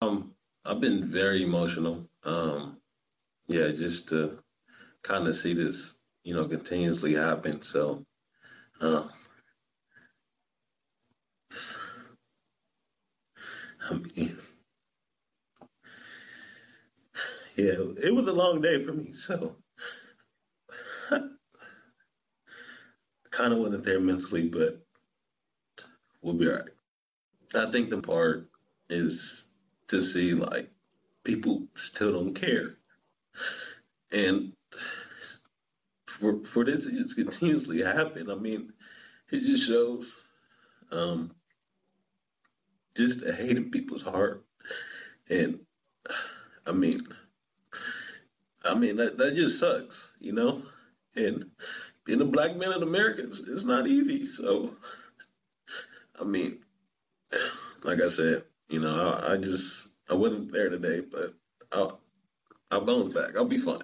Um, I've been very emotional. Um, yeah, just to kind of see this, you know, continuously happen. So, uh, I mean, yeah, it was a long day for me. So, kind of wasn't there mentally, but we'll be all right. I think the part is to see like people still don't care, and for for this just continuously happen. I mean, it just shows um, just a hate in people's heart, and I mean, I mean that that just sucks, you know, and being a black man in America is, it's not easy. So, I mean, like I said, you know, I, I just I wasn't there today, but I'll I'll bounce back. I'll be fine.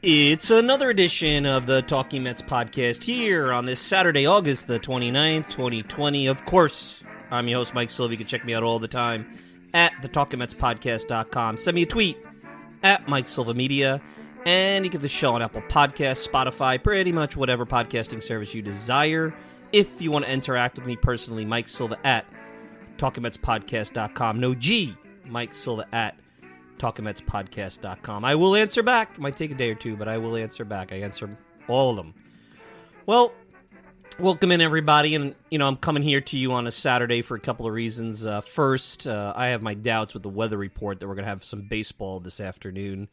It's another edition of the Talking Mets podcast here on this Saturday, August the 29th, 2020. Of course, I'm your host, Mike Silva. You can check me out all the time at the TalkingMetsPodcast.com. Send me a tweet at Mike Silva Media, and you get the show on Apple Podcasts, Spotify, pretty much whatever podcasting service you desire. If you want to interact with me personally, Mike Silva at TalkingMetsPodcast.com. No G, Mike Silva at talkingmetspodcast.com. I will answer back. It might take a day or two, but I will answer back. I answer all of them. Well, welcome in everybody, and you know I'm coming here to you on a Saturday for a couple of reasons. Uh, first, uh, I have my doubts with the weather report that we're going to have some baseball this afternoon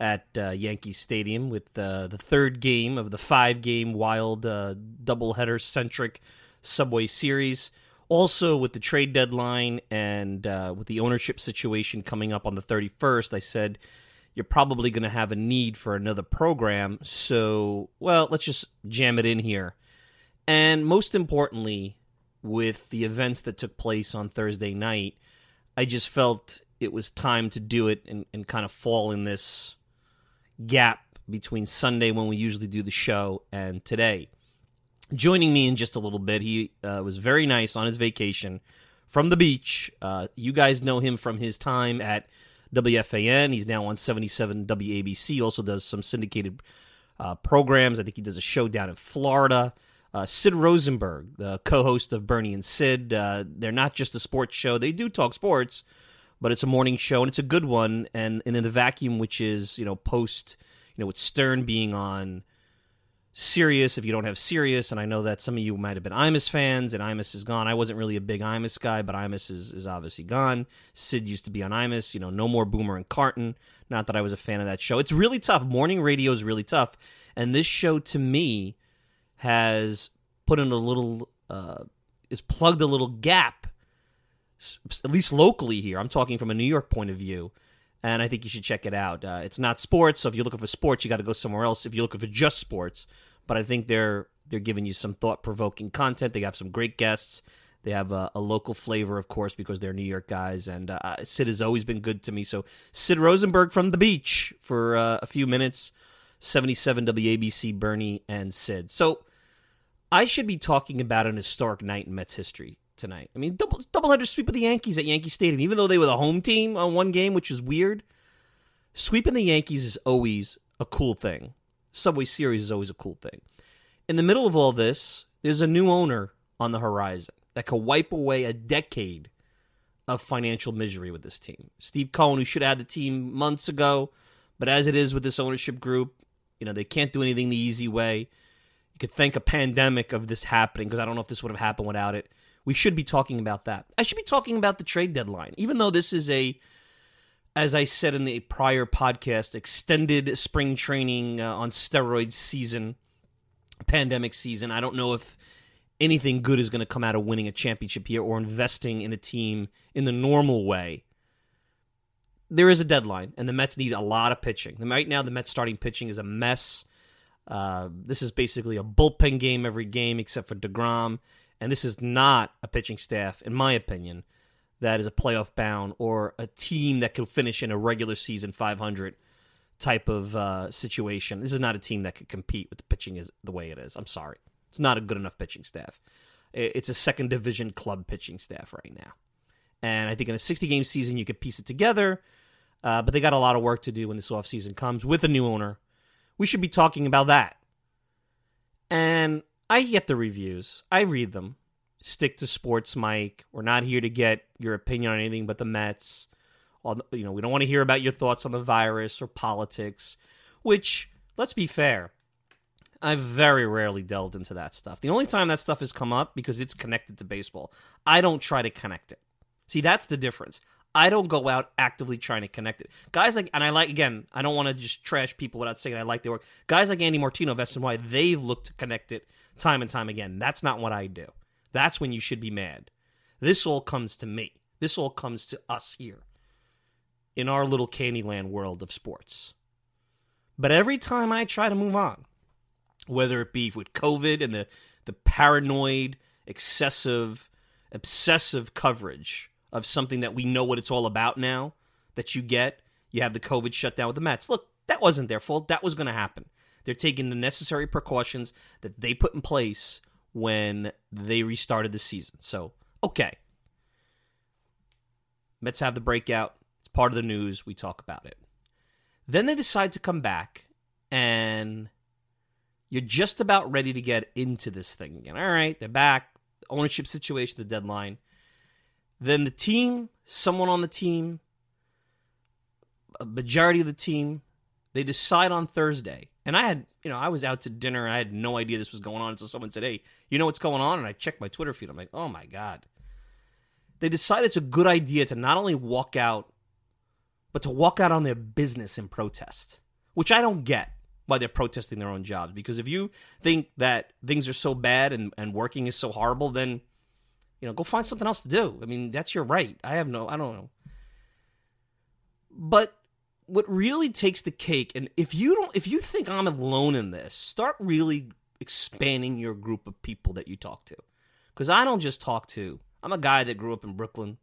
at uh, Yankee Stadium with uh, the third game of the five-game wild uh, doubleheader centric Subway Series. Also, with the trade deadline and uh, with the ownership situation coming up on the 31st, I said you're probably going to have a need for another program. So, well, let's just jam it in here. And most importantly, with the events that took place on Thursday night, I just felt it was time to do it and, and kind of fall in this gap between Sunday when we usually do the show and today joining me in just a little bit. He uh, was very nice on his vacation from the beach. Uh, you guys know him from his time at WFAN. He's now on 77 WABC. Also does some syndicated uh, programs. I think he does a show down in Florida. Uh, Sid Rosenberg, the co-host of Bernie and Sid. Uh, they're not just a sports show. They do talk sports, but it's a morning show and it's a good one. And, and in the vacuum, which is you know post, you know with Stern being on Sirius if you don't have Sirius. And I know that some of you might have been Imus fans, and Imus is gone. I wasn't really a big Imus guy, but Imus is, is obviously gone. Sid used to be on Imus. You know, no more Boomer and Carton. Not that I was a fan of that show. It's really tough. Morning radio is really tough. And this show, to me, has put in a little, uh, is plugged a little gap, at least locally here. I'm talking from a New York point of view and I think you should check it out. Uh, it's not sports, so if you're looking for sports, you got to go somewhere else. If you're looking for just sports, but I think they're they're giving you some thought provoking content. They have some great guests. They have a, a, local flavor, of course, because they're New York guys. And uh, Sid has always been good to me. So Sid Rosenberg from the beach for uh, a few minutes. 77 WABC, Bernie and Sid. So I should be talking about an historic night in Mets history tonight. I mean, double doubleheader sweep of the Yankees at Yankee Stadium, even though they were the home team on one game, which is weird. Sweeping the Yankees is always a cool thing. Subway Series is always a cool thing. In the middle of all this, there's a new owner on the horizon that could wipe away a decade of financial misery with this team. Steve Cohen, who should have had the team months ago, but as it is with this ownership group, you know, they can't do anything the easy way. You could thank a pandemic of this happening because I don't know if this would have happened without it. We should be talking about that. I should be talking about the trade deadline, even though this is a as I said in the prior podcast, extended spring training uh, on steroids season, pandemic season. I don't know if anything good is going to come out of winning a championship here or investing in a team in the normal way. there is a deadline, and the Mets need a lot of pitching. Right now, the Mets starting pitching is a mess. Uh, this is basically a bullpen game every game except for DeGrom. And this is not a pitching staff, in my opinion, that is a playoff bound or a team that can finish in a regular season 500 type of uh, situation. This is not a team that could compete with the pitching is the way it is. I'm sorry. It's not a good enough pitching staff. It's a second division club pitching staff right now. And I think in a 60 game season, you could piece it together. Uh, but they got a lot of work to do when this offseason comes with a new owner. We should be talking about that. And I get the reviews, I read them. Stick to sports, Mike. We're not here to get your opinion on anything but the Mets. You know, we don't want to hear about your thoughts on the virus or politics, which, let's be fair, I've very rarely delved into that stuff. The only time that stuff has come up because it's connected to baseball. I don't try to connect it. See, that's the difference. I don't go out actively trying to connect it. Guys like, and I like, again, I don't want to just trash people without saying I like their work. Guys like Andy Martino, that's why they've looked to connect it time and time again. That's not what I do. That's when you should be mad. This all comes to me. This all comes to us here in our little Candyland world of sports. But every time I try to move on, whether it be with COVID and the, the paranoid, excessive, obsessive coverage of something that we know what it's all about now that you get. You have the COVID shutdown with the Mets. Look, that wasn't their fault. That was going to happen. They're taking the necessary precautions that they put in place when they restarted the season. So, okay. Mets have the breakout. It's part of the news. We talk about it. Then they decide to come back, and you're just about ready to get into this thing again. All right, they're back. ownership situation, the deadline. Then the team, someone on the team, a majority of the team, they decide on Thursday. And I had, you know, I was out to dinner. And I had no idea this was going on until someone said, "Hey, you know what's going on?" And I checked my Twitter feed. I'm like, "Oh my god!" They decide it's a good idea to not only walk out, but to walk out on their business and protest, which I don't get why they're protesting their own jobs. Because if you think that things are so bad and, and working is so horrible, then you know, go find something else to do. I mean, that's your right. I have no, I don't know. But what really takes the cake, and if you don't, if you think I'm alone in this, start really expanding your group of people that you talk to. Because I don't just talk to, I'm a guy that grew up in Brooklyn,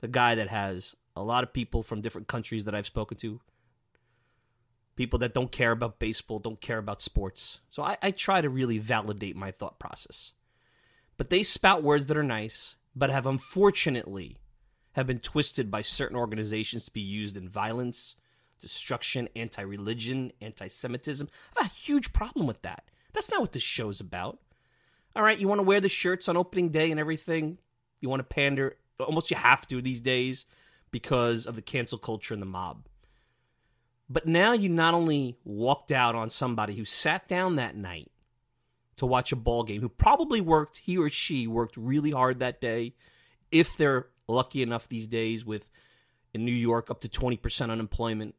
the guy that has a lot of people from different countries that I've spoken to, people that don't care about baseball, don't care about sports. So I, I try to really validate my thought process but they spout words that are nice, but have unfortunately have been twisted by certain organizations to be used in violence, destruction, anti-religion, anti-Semitism. I have a huge problem with that. That's not what this show is about. All right, you want to wear the shirts on opening day and everything. You want to pander. Almost you have to these days because of the cancel culture and the mob. But now you not only walked out on somebody who sat down that night to watch a ball game who probably worked he or she worked really hard that day if they're lucky enough these days with in New York up to 20% unemployment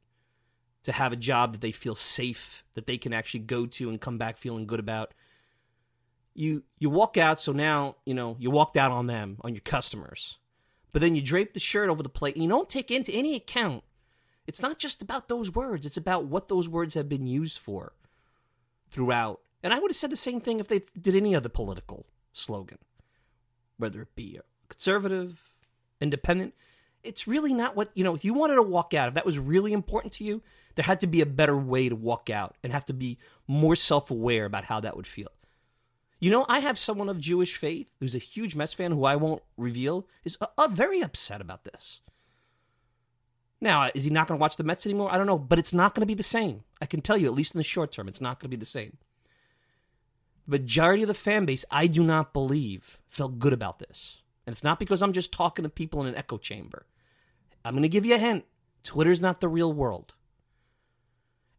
to have a job that they feel safe that they can actually go to and come back feeling good about. You you walk out so now you know you walked out on them on your customers. But then you drape the shirt over the plate and you don't take into any account. It's not just about those words it's about what those words have been used for throughout and I would have said the same thing if they did any other political slogan, whether it be a conservative, independent. It's really not what, you know, if you wanted to walk out, if that was really important to you, there had to be a better way to walk out and have to be more self aware about how that would feel. You know, I have someone of Jewish faith who's a huge Mets fan who I won't reveal is uh, uh, very upset about this. Now, is he not going to watch the Mets anymore? I don't know, but it's not going to be the same. I can tell you, at least in the short term, it's not going to be the same majority of the fan base, I do not believe, felt good about this. And it's not because I'm just talking to people in an echo chamber. I'm going to give you a hint Twitter's not the real world.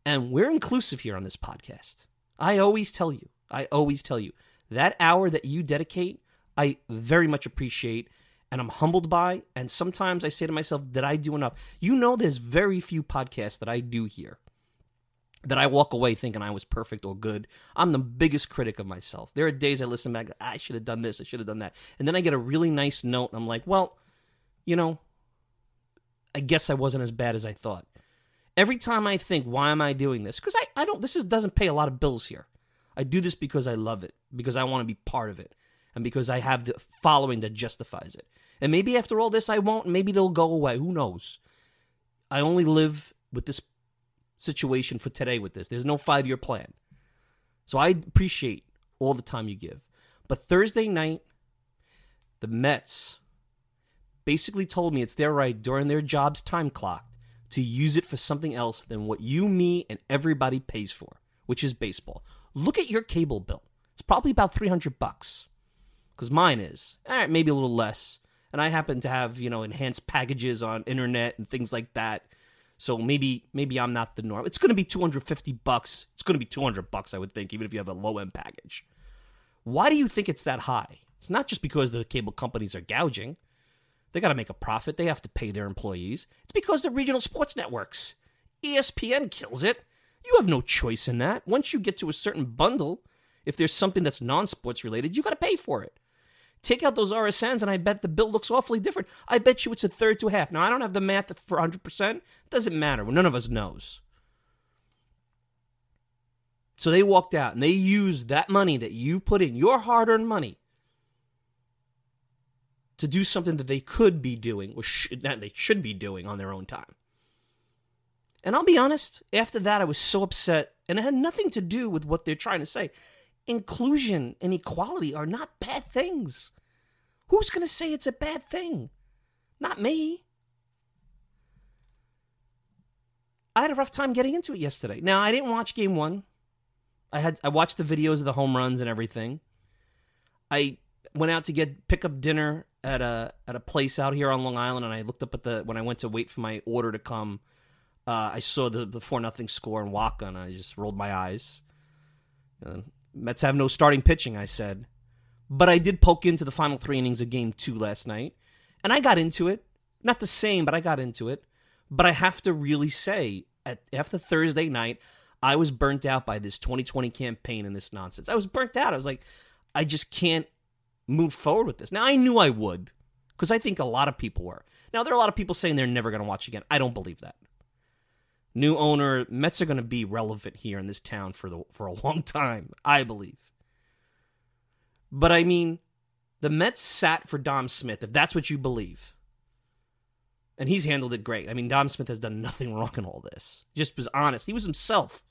And we're inclusive here on this podcast. I always tell you, I always tell you, that hour that you dedicate, I very much appreciate and I'm humbled by. And sometimes I say to myself, did I do enough? You know, there's very few podcasts that I do here that I walk away thinking I was perfect or good. I'm the biggest critic of myself. There are days I listen back, I should have done this, I should have done that. And then I get a really nice note and I'm like, well, you know, I guess I wasn't as bad as I thought. Every time I think, why am I doing this? Because I, I don't, this is, doesn't pay a lot of bills here. I do this because I love it, because I want to be part of it, and because I have the following that justifies it. And maybe after all this, I won't, maybe it'll go away. Who knows? I only live with this situation for today with this. There's no five year plan. So I appreciate all the time you give. But Thursday night, the Mets basically told me it's their right during their job's time clock to use it for something else than what you, me, and everybody pays for, which is baseball. Look at your cable bill. It's probably about 300 bucks. Cuz mine is. All right, maybe a little less. And I happen to have, you know, enhanced packages on internet and things like that. So maybe maybe I'm not the norm. It's going to be 250 bucks. It's going to be 200 bucks I would think even if you have a low end package. Why do you think it's that high? It's not just because the cable companies are gouging. They got to make a profit. They have to pay their employees. It's because the regional sports networks. ESPN kills it. You have no choice in that. Once you get to a certain bundle, if there's something that's non-sports related, you got to pay for it. Take out those RSNs, and I bet the bill looks awfully different. I bet you it's a third to a half. Now, I don't have the math for 100%. It doesn't matter. None of us knows. So they walked out and they used that money that you put in, your hard earned money, to do something that they could be doing, or that they should be doing on their own time. And I'll be honest, after that, I was so upset, and it had nothing to do with what they're trying to say. Inclusion and equality are not bad things. Who's going to say it's a bad thing? Not me. I had a rough time getting into it yesterday. Now, I didn't watch game one. I had I watched the videos of the home runs and everything. I went out to get pick up dinner at a at a place out here on Long Island, and I looked up at the when I went to wait for my order to come. Uh, I saw the the four nothing score in Wacha, and I just rolled my eyes. Uh, Mets have no starting pitching, I said, but I did poke into the final three innings of Game Two last night, and I got into it. Not the same, but I got into it. But I have to really say, at after Thursday night, I was burnt out by this 2020 campaign and this nonsense. I was burnt out. I was like, I just can't move forward with this. Now, I knew I would because I think a lot of people were. Now, there are a lot of people saying they're never going to watch again. I don't believe that. New owner, Mets are going to be relevant here in this town for the for a long time, I believe. But I mean, the Mets sat for Dom Smith, if that's what you believe. And he's handled it great. I mean, Dom Smith has done nothing wrong in all this. Just was honest. He was himself.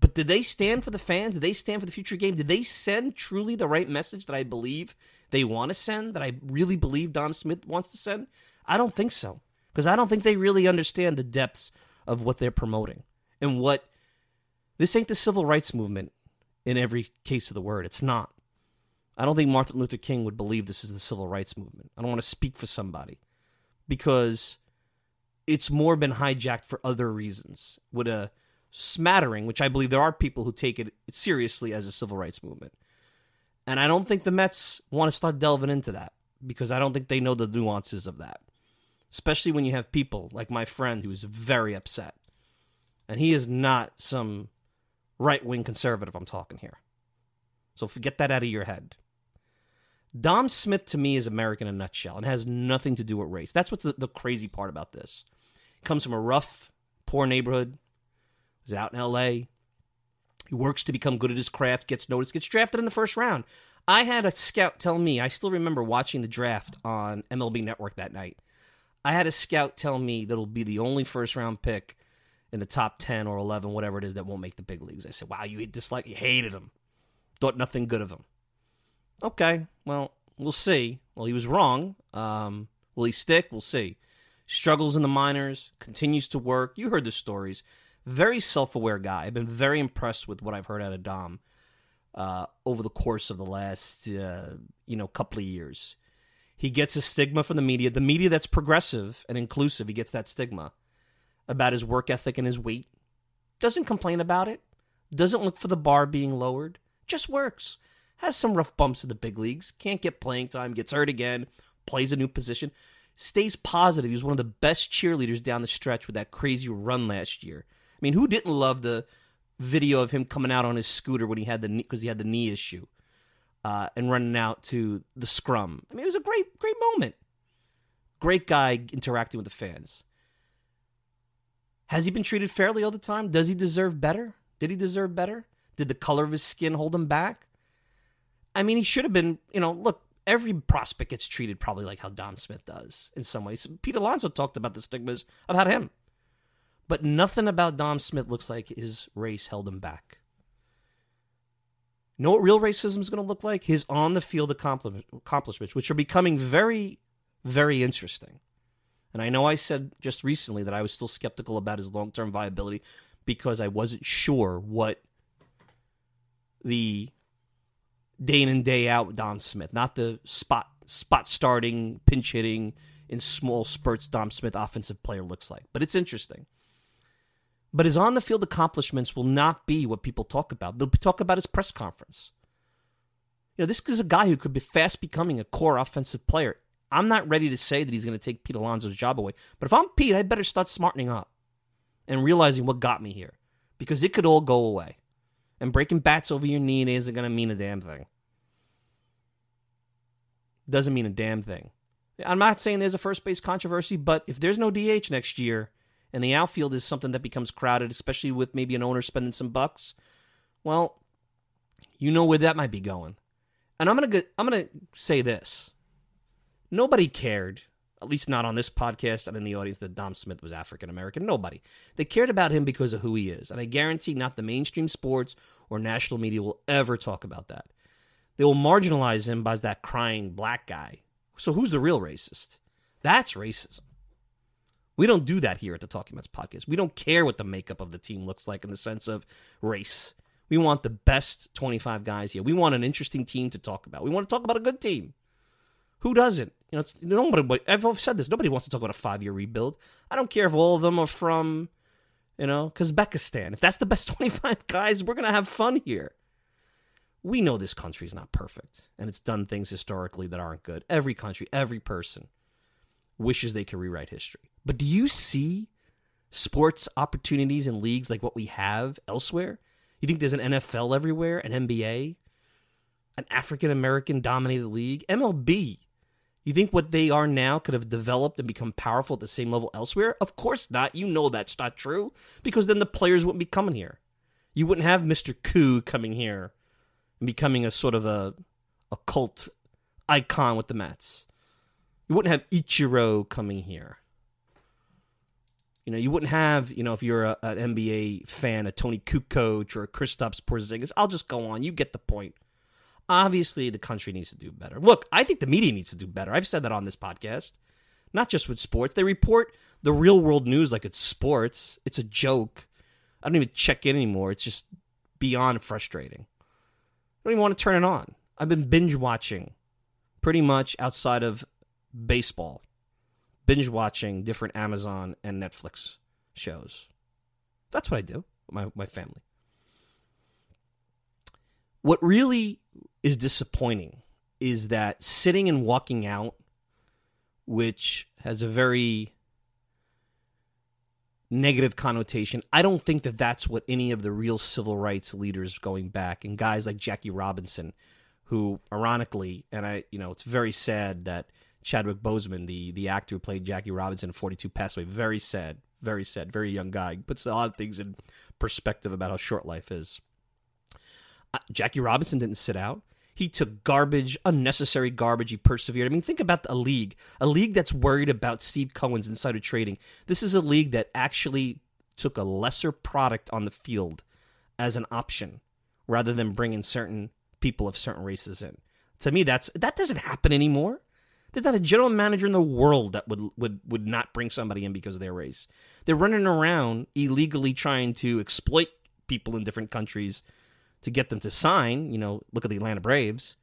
But did they stand for the fans? Did they stand for the future game? Did they send truly the right message that I believe they want to send, that I really believe Dom Smith wants to send? I don't think so. Because I don't think they really understand the depths of what they're promoting and what this ain't the civil rights movement in every case of the word. It's not. I don't think Martin Luther King would believe this is the civil rights movement. I don't want to speak for somebody because it's more been hijacked for other reasons with a smattering, which I believe there are people who take it seriously as a civil rights movement. And I don't think the Mets want to start delving into that because I don't think they know the nuances of that. Especially when you have people like my friend who's very upset. And he is not some right wing conservative I'm talking here. So forget that out of your head. Dom Smith to me is American in a nutshell and has nothing to do with race. That's what's the, the crazy part about this. He comes from a rough, poor neighborhood. He's out in L.A. He works to become good at his craft, gets noticed, gets drafted in the first round. I had a scout tell me, I still remember watching the draft on MLB Network that night. I had a scout tell me that'll be the only first round pick in the top 10 or 11, whatever it is, that won't make the big leagues. I said, wow, you dislike, you hated him. Thought nothing good of him. Okay, well, we'll see. Well, he was wrong. Um, will he stick? We'll see. Struggles in the minors, continues to work. You heard the stories. Very self aware guy. I've been very impressed with what I've heard out of Dom uh, over the course of the last, uh, you know, couple of years. He gets a stigma from the media. The media that's progressive and inclusive, he gets that stigma about his work ethic and his weight. Doesn't complain about it. Doesn't look for the bar being lowered. Just works has some rough bumps in the big leagues, can't get playing time, gets hurt again, plays a new position, stays positive. He was one of the best cheerleaders down the stretch with that crazy run last year. I mean, who didn't love the video of him coming out on his scooter when he had the because he had the knee issue uh, and running out to the scrum? I mean, it was a great, great moment. Great guy interacting with the fans. Has he been treated fairly all the time? Does he deserve better? Did he deserve better? Did the color of his skin hold him back? I mean, he should have been, you know, look, every prospect gets treated probably like how Dom Smith does in some ways. Pete Alonso talked about the stigmas about him. But nothing about Dom Smith looks like his race held him back. Know what real racism is going to look like? His on the field accomplishments, which are becoming very, very interesting. And I know I said just recently that I was still skeptical about his long term viability because I wasn't sure what the day in and day out Dom Smith, not the spot spot starting, pinch hitting in small spurts Dom Smith offensive player looks like. But it's interesting. But his on the field accomplishments will not be what people talk about. They'll talk about his press conference. You know, this is a guy who could be fast becoming a core offensive player. I'm not ready to say that he's going to take Pete Alonso's job away. But if I'm Pete, I better start smartening up and realizing what got me here. Because it could all go away. And breaking bats over your knee isn't going to mean a damn thing. Doesn't mean a damn thing. I'm not saying there's a first base controversy, but if there's no DH next year, and the outfield is something that becomes crowded, especially with maybe an owner spending some bucks, well, you know where that might be going. And I'm gonna go, I'm gonna say this: nobody cared, at least not on this podcast and in the audience, that Dom Smith was African American. Nobody. They cared about him because of who he is, and I guarantee not the mainstream sports or national media will ever talk about that. They will marginalize him as that crying black guy. So who's the real racist? That's racism. We don't do that here at the Talking Mets podcast. We don't care what the makeup of the team looks like in the sense of race. We want the best 25 guys here. We want an interesting team to talk about. We want to talk about a good team. Who doesn't? You know, it's, nobody. I've said this. Nobody wants to talk about a five-year rebuild. I don't care if all of them are from, you know, Kazakhstan. If that's the best 25 guys, we're gonna have fun here. We know this country is not perfect, and it's done things historically that aren't good. Every country, every person wishes they could rewrite history. But do you see sports opportunities in leagues like what we have elsewhere? You think there's an NFL everywhere, an NBA, an African American dominated league, MLB? You think what they are now could have developed and become powerful at the same level elsewhere? Of course not. You know that's not true because then the players wouldn't be coming here. You wouldn't have Mr. Koo coming here and becoming a sort of a a cult icon with the Mets. You wouldn't have Ichiro coming here. You know, you wouldn't have, you know, if you're a, an NBA fan, a Toni Kukoc or a Kristaps Porzingis. I'll just go on. You get the point. Obviously, the country needs to do better. Look, I think the media needs to do better. I've said that on this podcast, not just with sports. They report the real world news like it's sports. It's a joke. I don't even check in anymore. It's just beyond frustrating. I don't even want to turn it on. I've been binge watching pretty much outside of baseball binge watching different Amazon and Netflix shows. That's what I do my, my family. What really is disappointing is that sitting and walking out, which has a very negative connotation. I don't think that that's what any of the real civil rights leaders going back and guys like Jackie Robinson, who ironically, and I, you know, it's very sad that Chadwick Boseman, the the actor who played Jackie Robinson in 42, passed away. Very sad, very sad, very young guy. Puts a lot of things in perspective about how short life is. Uh, Jackie Robinson didn't sit out. He took garbage, unnecessary garbage. He persevered. I mean, think about a league, a league that's worried about Steve Cohen's insider trading. This is a league that actually took a lesser product on the field as an option rather than bringing certain people of certain races in. To me, that's that doesn't happen anymore. There's not a general manager in the world that would would would not bring somebody in because of their race. They're running around illegally trying to exploit people in different countries to get them to sign. You know, look at the Atlanta Braves,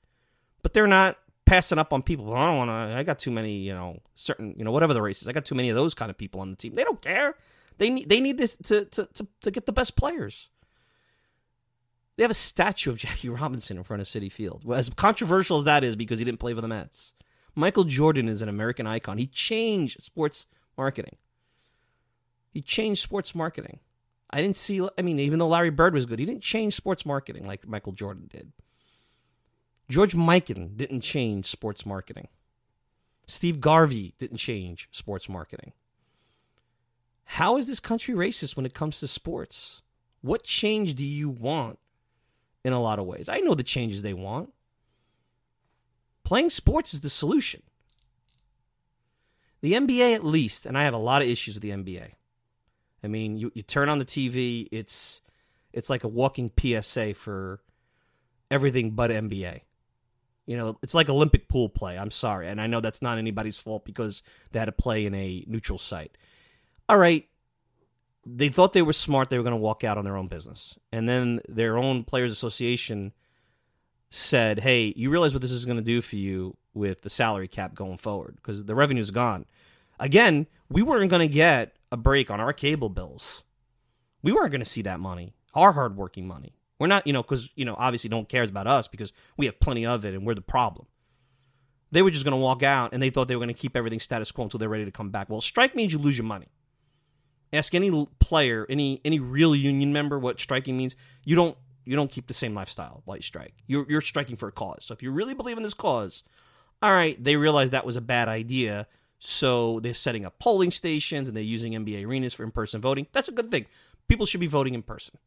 but they're not passing up on people. I don't want to. I got too many. You know, certain. You know, whatever the race is, I got too many of those kind of people on the team. They don't care. They need. They need this to to to, to get the best players. They have a statue of Jackie Robinson in front of Citi Field. As controversial as that is, because he didn't play for the Mets. Michael Jordan is an American icon. He changed sports marketing. He changed sports marketing. I didn't see, I mean, even though Larry Bird was good, he didn't change sports marketing like Michael Jordan did. George Mikan didn't change sports marketing. Steve Garvey didn't change sports marketing. How is this country racist when it comes to sports? What change do you want in a lot of ways? I know the changes they want. Playing sports is the solution. The NBA, at least, and I have a lot of issues with the NBA. I mean, you, you turn on the TV, it's it's like a walking PSA for everything but NBA. You know, it's like Olympic pool play. I'm sorry. And I know that's not anybody's fault because they had to play in a neutral site. All right. They thought they were smart. They were going to walk out on their own business. And then their own Players Association said, hey, you realize what this is going to do for you with the salary cap going forward because the revenue's gone. Again, we weren't going to get a break on our cable bills. We weren't going to see that money, our hardworking money. We're not, you know, because, you know, obviously no one cares about us because we have plenty of it and we're the problem. They were just going to walk out and they thought they were going to keep everything status quo until they're ready to come back. Well, strike means you lose your money. Ask any player, any any real union member what striking means. You don't you don't keep the same lifestyle while you strike. You're you're striking for a cause. So if you really believe in this cause, all right, they realize that was a bad idea. So they're setting up polling stations and they're using NBA arenas for in-person voting. That's a good thing. People should be voting in person.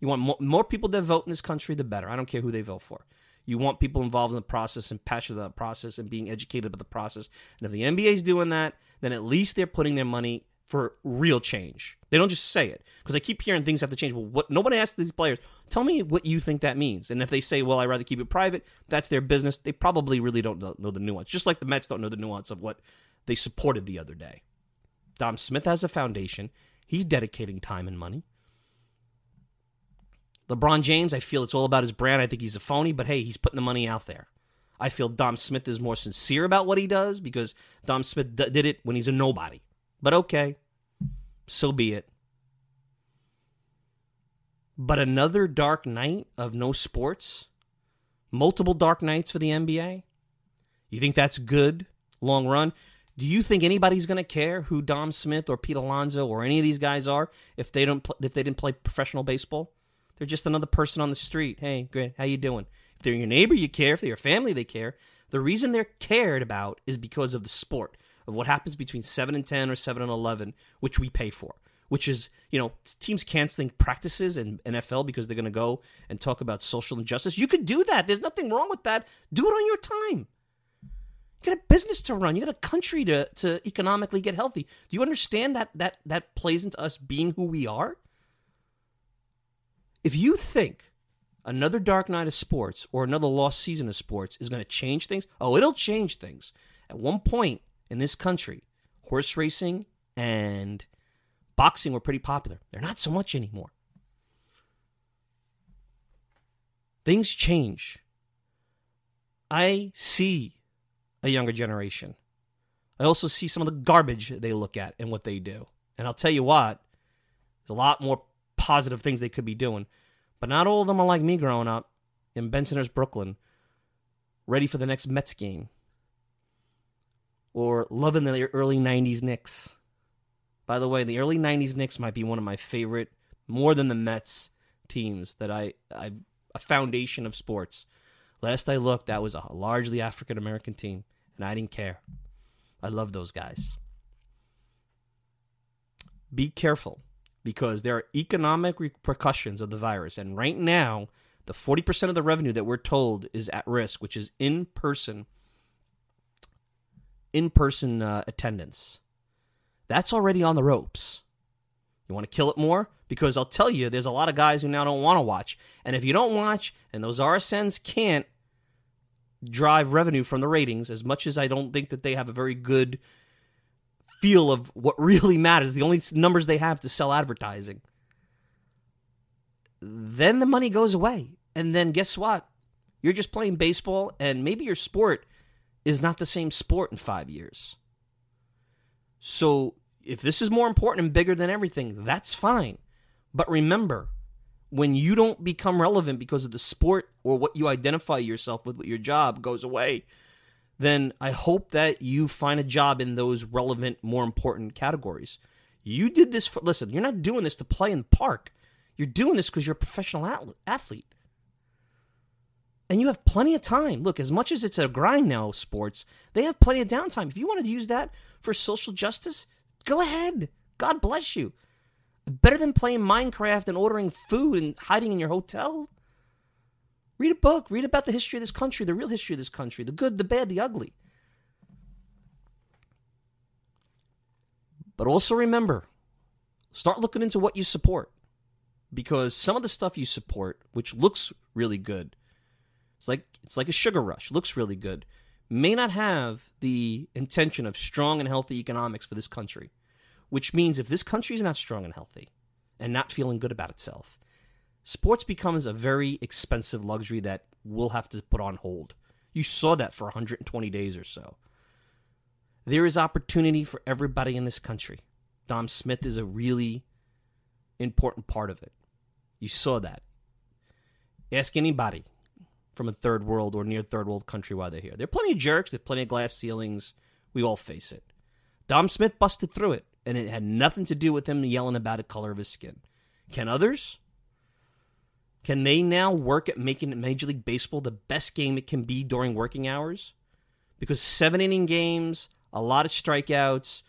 You want more, more people that vote in this country, the better. I don't care who they vote for. You want people involved in the process and passionate about the process and being educated about the process. And if the NBA is doing that, then at least they're putting their money for real change. They don't just say it because I keep hearing things have to change. Well, what nobody asks these players. Tell me what you think that means. And if they say, "Well, I'd rather keep it private," that's their business. They probably really don't know, know the nuance. Just like the Mets don't know the nuance of what they supported the other day. Dom Smith has a foundation. He's dedicating time and money. LeBron James, I feel it's all about his brand. I think he's a phony, but hey, he's putting the money out there. I feel Dom Smith is more sincere about what he does because Dom Smith d- did it when he's a nobody. But okay, so be it. But another dark night of no sports, multiple dark nights for the NBA. You think that's good long run? Do you think anybody's going to care who Dom Smith or Pete Alonso or any of these guys are if they don't pl- if they didn't play professional baseball? They're just another person on the street. Hey, great, how you doing? If they're your neighbor, you care. If they're your family, they care. The reason they're cared about is because of the sport, of what happens between 7 and 10 or 7 and 11, which we pay for. Which is, you know, teams canceling practices in NFL because they're going to go and talk about social injustice. You could do that. There's nothing wrong with that. Do it on your time. You got a business to run. You got a country to, to economically get healthy. Do you understand that that that plays into us being who we are? If you think another dark night of sports or another lost season of sports is going to change things, oh, it'll change things. At one point in this country, horse racing and boxing were pretty popular. They're not so much anymore. Things change. I see a younger generation. I also see some of the garbage they look at and what they do. And I'll tell you what, there's a lot more positive things they could be doing. But not all of them are like me growing up in Bensonhurst, Brooklyn, ready for the next Mets game. Or loving the early 90s Knicks. By the way, the early 90s Knicks might be one of my favorite, more than the Mets teams that I, I a foundation of sports. Last I looked, that was a largely African American team, and I didn't care. I love those guys. Be careful because there are economic repercussions of the virus. And right now, the 40% of the revenue that we're told is at risk, which is in person in person uh, attendance. That's already on the ropes. You want to kill it more? Because I'll tell you, there's a lot of guys who now don't want to watch. And if you don't watch, and those RSNs can't drive revenue from the ratings, as much as I don't think that they have a very good feel of what really matters, the only numbers they have to sell advertising, then the money goes away. And then guess what? You're just playing baseball, and maybe your sport is not the same sport in five years. So if this is more important and bigger than everything, that's fine. But remember, when you don't become relevant because of the sport or what you identify yourself with, with your job goes away, then I hope that you find a job in those relevant, more important categories. You did this for, listen, you're not doing this to play in the park. You're doing this because you're a professional athlete. And you have plenty of time. Look, as much as it's a grind now, sports, they have plenty of downtime. If you wanted to use that for social justice, go ahead. God bless you. Better than playing Minecraft and ordering food and hiding in your hotel. Read a book. Read about the history of this country, the real history of this country, the good, the bad, the ugly. But also remember, start looking into what you support. Because some of the stuff you support, which looks really good, it's like it's like a sugar rush, looks really good, may not have the intention of strong and healthy economics for this country. Which means if this country is not strong and healthy and not feeling good about itself, sports becomes a very expensive luxury that we'll have to put on hold. You saw that for 120 days or so. There is opportunity for everybody in this country. Dom Smith is a really important part of it. You saw that. Ask anybody from a third world or near third world country why they're here. There are plenty of jerks, there's plenty of glass ceilings. We all face it. Dom Smith busted through it, and it had nothing to do with him yelling about the color of his skin. Can others? Can they now work at making Major League Baseball the best game it can be during working hours? Because seven inning games, a lot of strikeouts,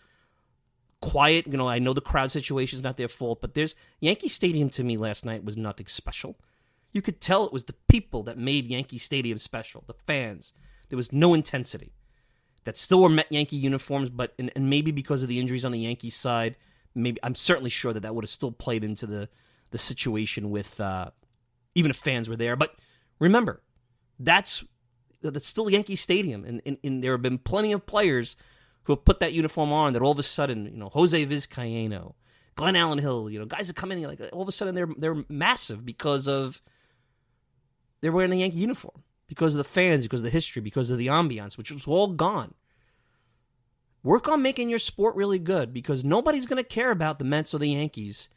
quiet. You know, I know the crowd situation is not their fault, but there's Yankee Stadium to me last night was nothing special. You could tell it was the people that made Yankee Stadium special, the fans. There was no intensity. That still were Met Yankee uniforms, but and, and maybe because of the injuries on the Yankees side, maybe I'm certainly sure that that would have still played into the the situation with uh, even if fans were there. But remember, that's that's still Yankee Stadium, and, and, and there have been plenty of players who have put that uniform on that all of a sudden, you know, Jose Vizcaino, Glenn Allen Hill, you know, guys are coming in like all of a sudden they're they're massive because of they're wearing the Yankee uniform, because of the fans, because of the history, because of the ambiance, which was all gone. Work on making your sport really good because nobody's going to care about the Mets or the Yankees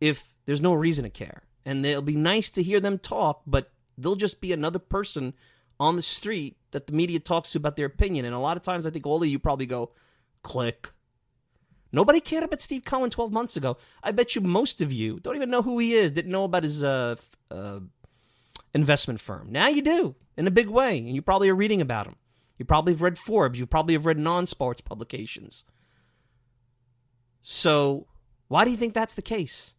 if there's no reason to care. And it'll be nice to hear them talk, but they'll just be another person on the street that the media talks to about their opinion. And a lot of times I think all of you probably go, click. Nobody cared about Steve Cohen 12 months ago. I bet you most of you don't even know who he is, didn't know about his uh, uh, investment firm. Now you do in a big way, and you probably are reading about them. You probably have read Forbes. You probably have read non sports publications. So, why do you think that's the case?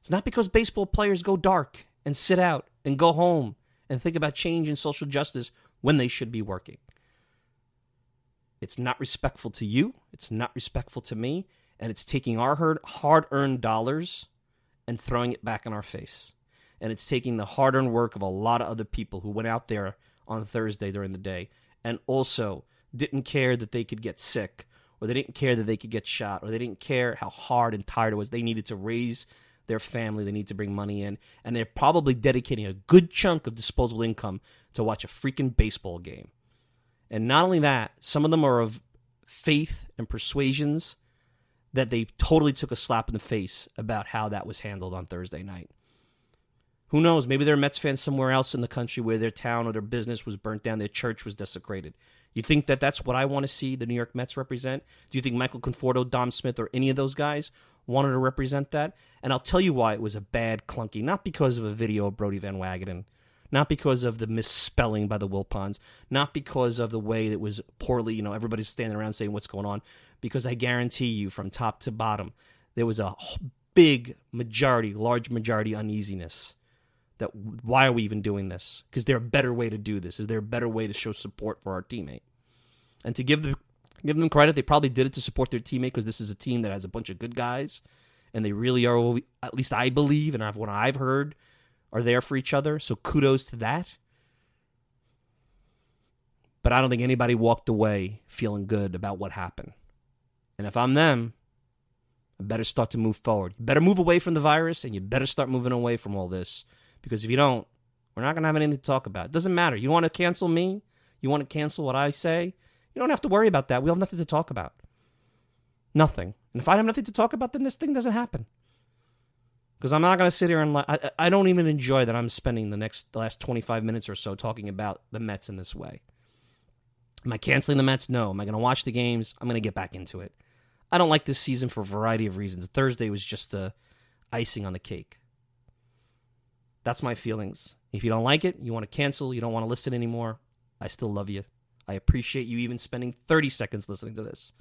It's not because baseball players go dark and sit out and go home and think about change and social justice when they should be working. It's not respectful to you, it's not respectful to me, and it's taking our hard earned dollars and throwing it back in our face. And it's taking the hard earned work of a lot of other people who went out there on Thursday during the day and also didn't care that they could get sick or they didn't care that they could get shot or they didn't care how hard and tired it was. They needed to raise their family. They need to bring money in, and they're probably dedicating a good chunk of disposable income to watch a freaking baseball game. And not only that, some of them are of faith and persuasions that they totally took a slap in the face about how that was handled on Thursday night. Who knows? Maybe they're Mets fans somewhere else in the country where their town or their business was burnt down, their church was desecrated. You think that that's what I want to see the New York Mets represent? Do you think Michael Conforto, Dom Smith, or any of those guys wanted to represent that. And I'll tell you why it was a bad clunky, not because of a video of Brodie Van Wagenen, not because of the misspelling by the Wilpons, not because of the way that was poorly, you know, everybody's standing around saying what's going on, because I guarantee you from top to bottom, there was a big majority, large majority uneasiness that why are we even doing this? Because there's a better way to do this. Is there a better way to show support for our teammate? And to give give them credit. They probably did it to support their teammate because this is a team that has a bunch of good guys, and they really are. At least I believe, and have what I've heard, are there for each other. So kudos to that. But I don't think anybody walked away feeling good about what happened. And if I'm them, I better start to move forward. You better move away from the virus, and you better start moving away from all this. Because if you don't, we're not going to have anything to talk about. It doesn't matter. You want to cancel me? You want to cancel what I say? You don't have to worry about that. We have nothing to talk about. Nothing. And if I have nothing to talk about, then this thing doesn't happen. Because I'm not going to sit here and I, I don't even enjoy that I'm spending the next the last 25 minutes or so talking about the Mets in this way. Am I canceling the Mets? No. Am I going to watch the games? I'm going to get back into it. I don't like this season for a variety of reasons. Thursday was just a icing on the cake. That's my feelings. If you don't like it, you want to cancel, you don't want to listen anymore, I still love you. I appreciate you even spending 30 seconds listening to this.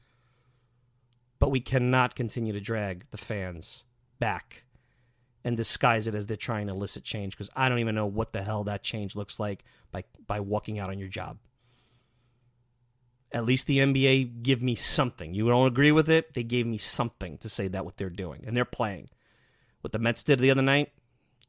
But we cannot continue to drag the fans back and disguise it as they're trying to elicit change because I don't even know what the hell that change looks like by by walking out on your job. At least the NBA give me something. You don't agree with it? They gave me something to say that what they're doing and they're playing. What the Mets did the other night,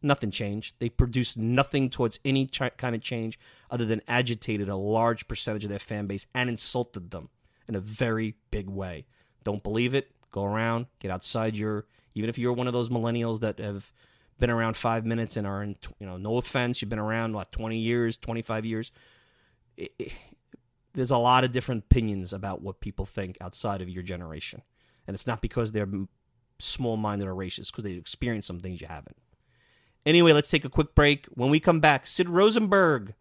nothing changed. They produced nothing towards any kind of change other than agitated a large percentage of their fan base and insulted them in a very big way. Don't believe it? Go around, get outside your even if you're one of those millennials that have been around five minutes and are in, you know, no offense, you've been around what 20 years, 25 years. It, it, there's a lot of different opinions about what people think outside of your generation, and it's not because they're small-minded or racist, because they experience some things you haven't. Anyway, let's take a quick break. When we come back, Sid Rosenberg,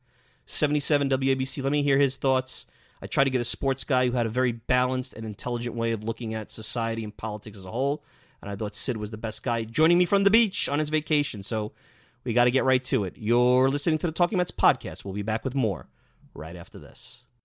77 WABC. Let me hear his thoughts. I tried to get a sports guy who had a very balanced and intelligent way of looking at society and politics as a whole and I thought Sid was the best guy joining me from the beach on his vacation. So we got to get right to it. You're listening to the Talking Mets podcast. We'll be back with more right after this.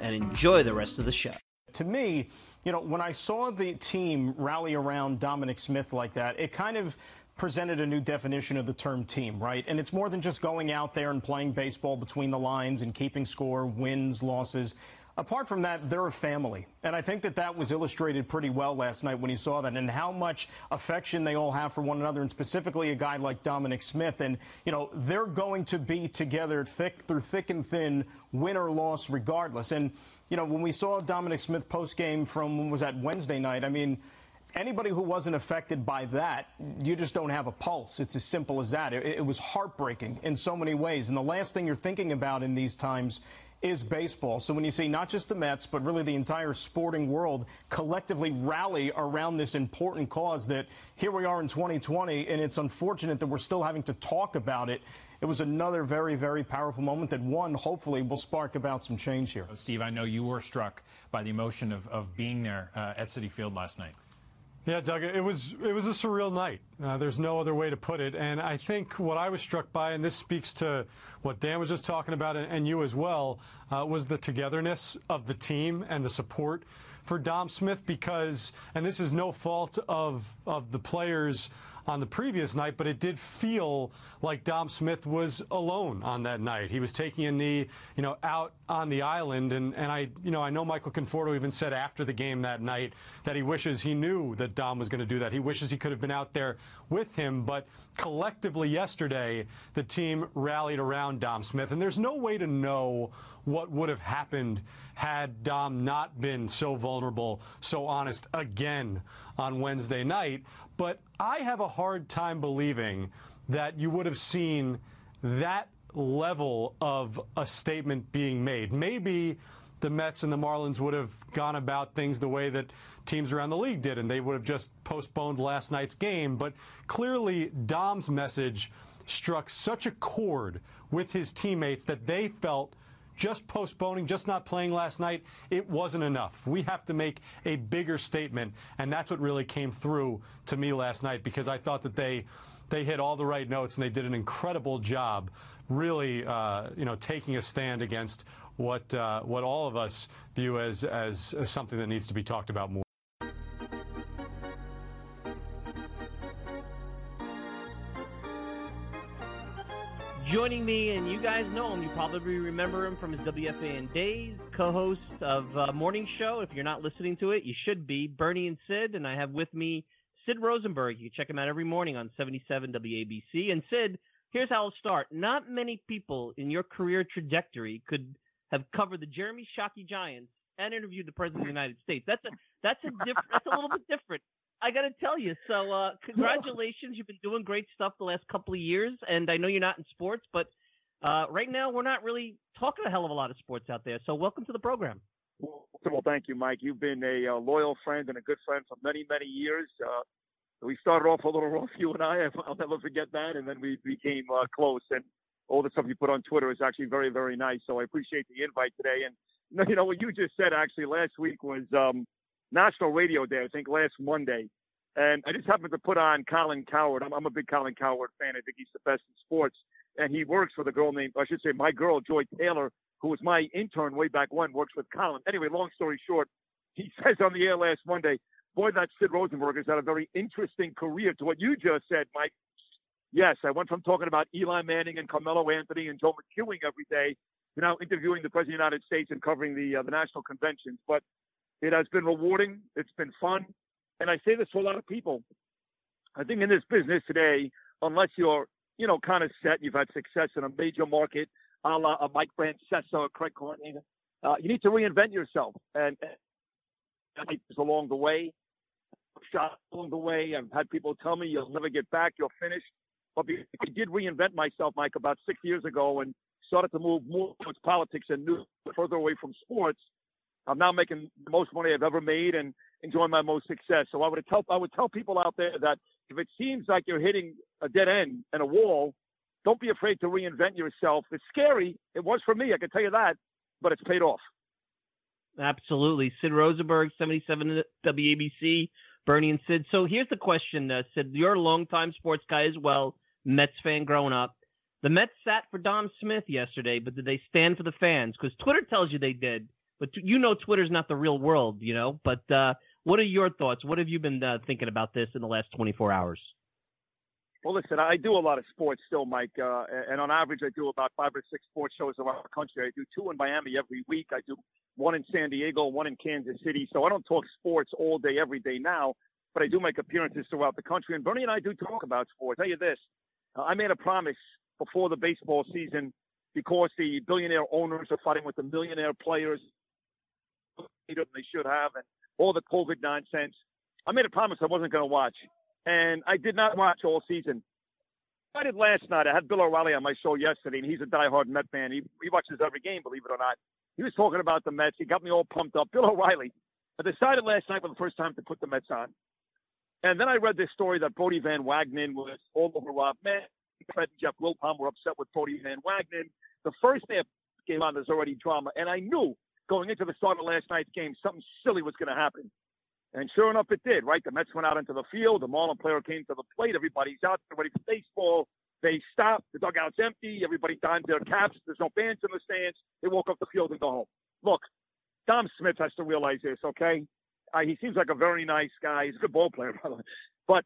and enjoy the rest of the show. To me, you know, when I saw the team rally around Dominic Smith like that, it kind of presented a new definition of the term team, right? And it's more than just going out there and playing baseball between the lines and keeping score, wins, losses. Apart from that, they're a family. And I think that that was illustrated pretty well last night when you saw that and how much affection they all have for one another, and specifically a guy like Dominic Smith. And, you know, they're going to be together thick through thick and thin, win or loss, regardless. And, you know, when we saw Dominic Smith post game from was that Wednesday night, I mean, anybody who wasn't affected by that, you just don't have a pulse. It's as simple as that. It, it, was heartbreaking in so many ways. And the last thing you're thinking about in these times is baseball. So when you see not just the Mets, but really the entire sporting world collectively rally around this important cause that here we are in 2020, and it's unfortunate that we're still having to talk about it. It was another very, very powerful moment that one, hopefully, will spark about some change here. Steve, I know you were struck by the emotion of, of being there uh, at Citi Field last night. Yeah, Doug, it was it was a surreal night. Uh, there's no other way to put it. And I think what I was struck by, and this speaks to what Dan was just talking about, and, and you as well, uh, was the togetherness of the team and the support for Dom Smith. Because, and this is no fault of of the players on the previous night, but it did feel like Dom Smith was alone on that night. He was taking a knee, you know, out on the island, and, and I, you know, I know Michael Conforto even said after the game that night that he wishes he knew that Dom was going to do that. He wishes he could have been out there with him, but collectively yesterday, the team rallied around Dom Smith, and there's no way to know what would have happened had Dom not been so vulnerable, so honest again on Wednesday night. But I have a hard time believing that you would have seen that level of a statement being made. Maybe the Mets and the Marlins would have gone about things the way that teams around the league did, and they would have just postponed last night's game. But clearly, Dom's message struck such a chord with his teammates that they felt just postponing, just not playing last night, it wasn't enough. We have to make a bigger statement, and that's what really came through to me last night because I thought that they they hit all the right notes and they did an incredible job, really, uh, you know, taking a stand against what uh, what all of us view as, as as something that needs to be talked about more. Joining me, and you guys know him, you probably remember him from his WFAN days, co-host of uh, Morning Show. If you're not listening to it, you should be. Bernie and Sid, and I have with me Sid Rosenberg. You check him out every morning on 77 WABC. And Sid, here's how I'll start. Not many people in your career trajectory could have covered the Jeremy Shockey Giants and interviewed the President of the United States. That's a that's a different. That's a little bit different. I got to tell you. So, uh, congratulations. You've been doing great stuff the last couple of years, and I know you're not in sports, but Uh, right now, we're not really talking a hell of a lot of sports out there. So, welcome to the program. Well, thank you, Mike. You've been a uh, loyal friend and a good friend for many, many years. Uh, we started off a little rough, you and I. I'll never forget that, and then we became uh, close. And all the stuff you put on Twitter is actually very, very nice. So I appreciate the invite today. And you know what you just said actually last week was um, National Radio Day. I think last Monday, and I just happened to put on Colin Cowherd. I'm, I'm a big Colin Cowherd fan. I think he's the best in sports, and he works with a girl named, I should say, my girl Joy Taylor, who was my intern way back when, works with Colin. Anyway, long story short, he says on the air last Monday, boy, that Sid Rosenberg has had a very interesting career to what you just said, Mike. Yes, I went from talking about Eli Manning and Carmelo Anthony and Joe McEwing every day to now interviewing the President of the United States and covering the uh, the national conventions. But it has been rewarding. It's been fun. And I say this to a lot of people. I think in this business today, unless you're, you know, kind of set, you've had success in a major market, a la a Mike Francesa or Craig Carton, uh, you need to reinvent yourself. And, and along the way, shot along the way. I've had people tell me you'll never get back, you're finished. But I did reinvent myself, Mike, about six years ago and started to move more towards politics and further away from sports. I'm now making the most money I've ever made and enjoying my most success. So I would tell I would tell people out there that if it seems like you're hitting a dead end and a wall, don't be afraid to reinvent yourself. It's scary. It was for me, I can tell you that, but it's paid off. Absolutely. Sid Rosenberg, 77 WABC, Bernie and Sid. So here's the question, uh, Sid. You're a longtime sports guy as well, Mets fan growing up. The Mets sat for Dom Smith yesterday, but did they stand for the fans? Because Twitter tells you they did, but you know Twitter's not the real world, you know. But uh, what are your thoughts? What have you been uh, thinking about this in the last 24 hours? Well, listen, I do a lot of sports still, Mike, uh, and on average, I do about five or six sports shows around the country. I do two in Miami every week. I do one in San Diego, one in Kansas City. So I don't talk sports all day, every day now, but I do make appearances throughout the country. And Bernie and I do talk about sports. I tell you this, uh, I made a promise before the baseball season because the billionaire owners are fighting with the millionaire players they should have and all the COVID nonsense. I made a promise I wasn't going to watch, and I did not watch all season. I did last night. I had Bill O'Reilly on my show yesterday, and he's a diehard Met fan. He, he watches every game, believe it or not. He was talking about the Mets. He got me all pumped up. Bill O'Reilly. I decided last night for the first time to put the Mets on. And then I read this story that Brodie Van Wagenen was all over Rob Met. Fred and Jeff Wilpon were upset with Brodie Van Wagenen. The first day of the game on, there's already drama. And I knew going into the start of last night's game, something silly was going to happen. And sure enough, it did, right? The Mets went out into the field. The Marlin player came to the plate. Everybody's out there ready for baseball. They stop. The dugout's empty. Everybody dons their caps. There's no fans in the stands. They walk off the field and go home. Look, Dom Smith has to realize this, okay? Uh, he seems like a very nice guy. He's a good ball player, by the way. But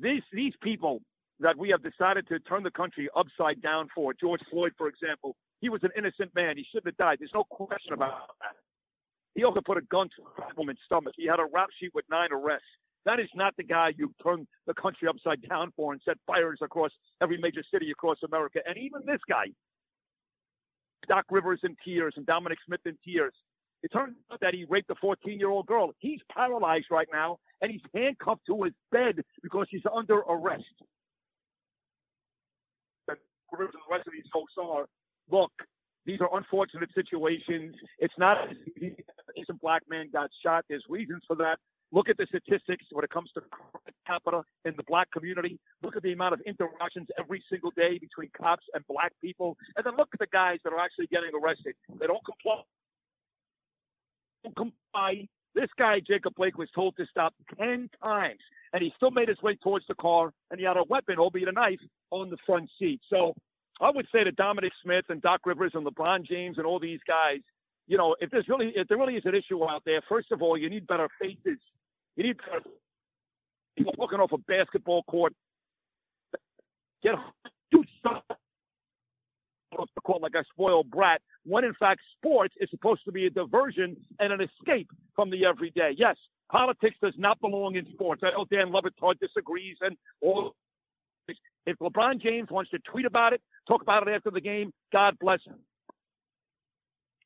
these these people that we have decided to turn the country upside down for, George Floyd, for example, he was an innocent man. He shouldn't have died. There's no question about that. He also put a gun to a woman's stomach. He had a rap sheet with nine arrests. That is not the guy you turn the country upside down for and set fires across every major city across America. And even this guy, Doc Rivers in tears and Dominic Smith in tears. It turns out that he raped a 14 year old girl. He's paralyzed right now and he's handcuffed to his bed because he's under arrest. And Rivers and the rest of these folks are look, these are unfortunate situations. It's not as a black man got shot. There's reasons for that. Look at the statistics when it comes to capita in the black community. Look at the amount of interactions every single day between cops and black people. And then look at the guys that are actually getting arrested. They don't comply. Don't comply. This guy, Jacob Blake, was told to stop 10 times, and he still made his way towards the car, and he had a weapon, albeit a knife, on the front seat. So I would say to Dominic Smith and Doc Rivers and LeBron James and all these guys, you know, if there's really if there really is an issue out there, first of all, you need better faces. You need people walking off a basketball court. Get do something off the court like a spoiled brat. When in fact, sports is supposed to be a diversion and an escape from the everyday. Yes, politics does not belong in sports. I know Dan Le Batard disagrees and all if LeBron James wants to tweet about it, talk about it after the game, God bless him.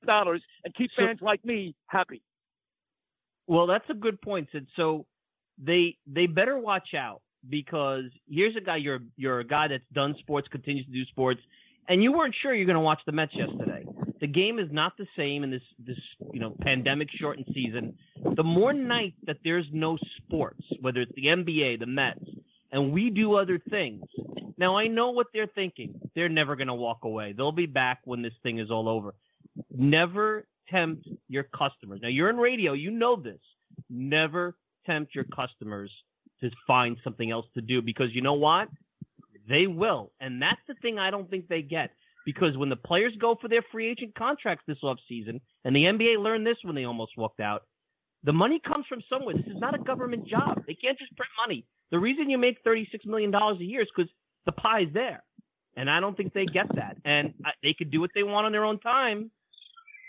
Dollars and keep fans like me happy. Well, that's a good point, Sid. So they they better watch out because here's a guy you're you're a guy that's done sports, continues to do sports, and you weren't sure you're going to watch the Mets yesterday. The game is not the same in this this you know pandemic shortened season. The more nights that there's no sports, whether it's the NBA, the Mets, and we do other things. Now I know what they're thinking. They're never going to walk away. They'll be back when this thing is all over. Never tempt your customers. Now you're in radio, you know this. Never tempt your customers to find something else to do because you know what? They will. And that's the thing I don't think they get. Because when the players go for their free agent contracts this offseason, and the NBA learned this when they almost walked out, the money comes from somewhere. This is not a government job. They can't just print money. The reason you make $36 million a year is because the pie's there. And I don't think they get that. And uh, they could do what they want on their own time.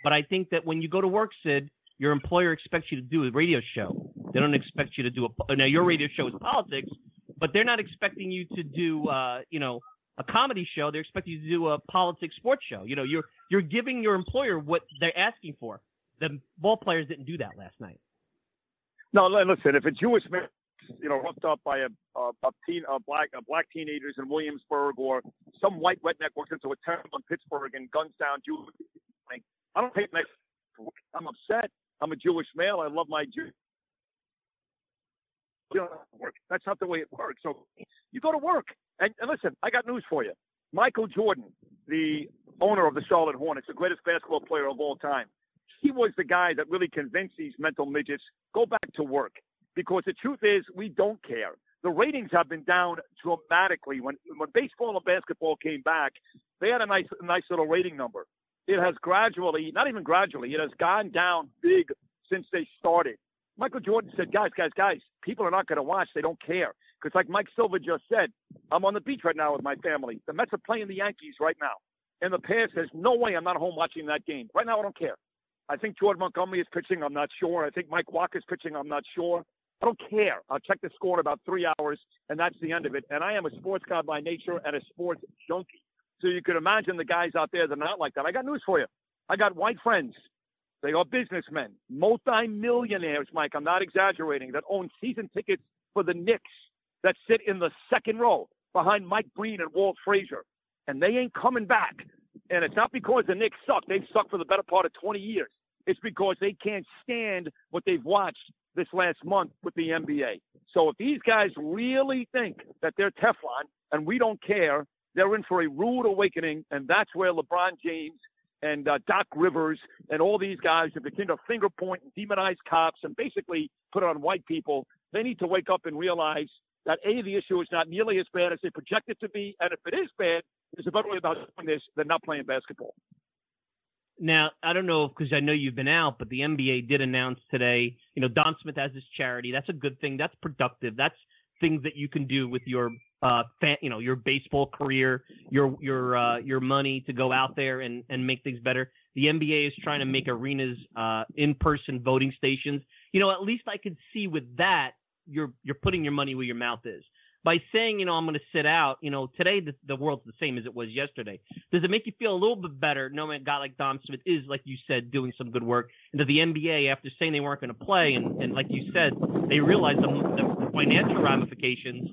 But I think that when you go to work, Sid, your employer expects you to do a radio show. They don't expect you to do a now your radio show is politics, but they're not expecting you to do uh, you know a comedy show. They're expecting you to do a politics sports show. You know, you're you're giving your employer what they're asking for. The ball players didn't do that last night. No, listen. If a Jewish man, you know, hooked up by a a, a teen, a black, a black teenagers in Williamsburg, or some white redneck walks into a town in Pittsburgh and guns down Jews, I don't hate next. I'm upset. I'm a Jewish male. I love my Jew. That's not the way it works. So you go to work. And, and listen, I got news for you. Michael Jordan, the owner of the Charlotte Hornets, the greatest basketball player of all time, he was the guy that really convinced these mental midgets go back to work. Because the truth is, we don't care. The ratings have been down dramatically. When when baseball and basketball came back, they had a nice nice little rating number. It has gradually, not even gradually, it has gone down big since they started. Michael Jordan said, guys, guys, guys, people are not going to watch. They don't care. Because, like Mike Silva just said, I'm on the beach right now with my family. The Mets are playing the Yankees right now. In the past, there's no way I'm not home watching that game. Right now, I don't care. I think Jordan Montgomery is pitching. I'm not sure. I think Mike Wacha is pitching. I'm not sure. I don't care. I'll check the score in about three hours, and that's the end of it. And I am a sports guy by nature and a sports junkie. So you could imagine the guys out there that are not like that. I got news for you. I got white friends they are businessmen, multimillionaires, Mike. I'm not exaggerating, that own season tickets for the Knicks that sit in the second row behind Mike Breen and Walt Frazier. And they ain't coming back. And it's not because the Knicks suck. They've sucked for the better part of 20 years. It's because they can't stand what they've watched this last month with the NBA. So if these guys really think that they're Teflon and we don't care, they're in for a rude awakening. And that's where LeBron James and uh, Doc Rivers and all these guys who begin to finger point and demonize cops and basically put it on white people, they need to wake up and realize that A, the issue is not nearly as bad as they project it to be. And if it is bad, there's a better way about doing this than not playing basketball. Now, I don't know because I know you've been out, but the NBA did announce today, you know, Dom Smith has his charity. That's a good thing. That's productive. That's things that you can do with your uh, fan, you know, your baseball career, your your uh, your money to go out there and and make things better. The NBA is trying to make arenas uh, in-person voting stations. You know, at least I could see with that you're you're putting your money where your mouth is. By saying, you know, I'm going to sit out, you know, today the, the world's the same as it was yesterday. Does it make you feel a little bit better knowing a guy like Dom Smith is, like you said, doing some good work? And that the NBA, after saying they weren't going to play, and, and like you said, they realized the, the financial ramifications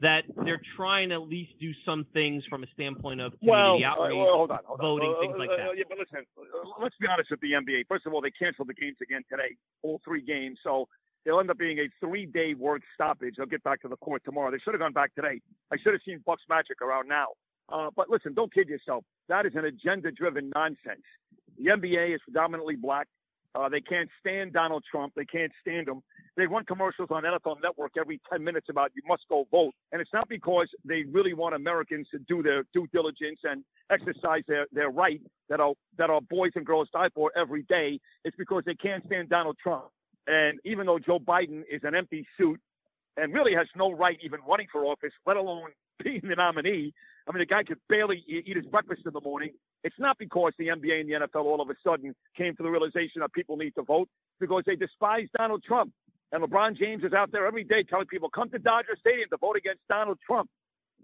that they're trying to at least do some things from a standpoint of community well, outreach, well, hold on, hold voting, on. things like uh, that. yeah, but listen, uh, let's be honest with the NBA. First of all, they canceled the games again today, all three games. So they'll end up being a three-day work stoppage. They'll get back to the court tomorrow. They should have gone back today. I should have seen Bucks Magic around now. Uh, but listen, don't kid yourself. That is an agenda-driven nonsense. The NBA is predominantly black. Uh, they can't stand Donald Trump. They can't stand him. They run commercials on NFL Network every 10 minutes about you must go vote. And it's not because they really want Americans to do their due diligence and exercise their, their right that our, that our boys and girls die for every day. It's because they can't stand Donald Trump. And even though Joe Biden is an empty suit and really has no right even running for office, let alone being the nominee, I mean, the guy could barely eat his breakfast in the morning. It's not because the NBA and the NFL all of a sudden came to the realization that people need to vote, because they despise Donald Trump. And LeBron James is out there every day telling people, come to Dodger Stadium to vote against Donald Trump.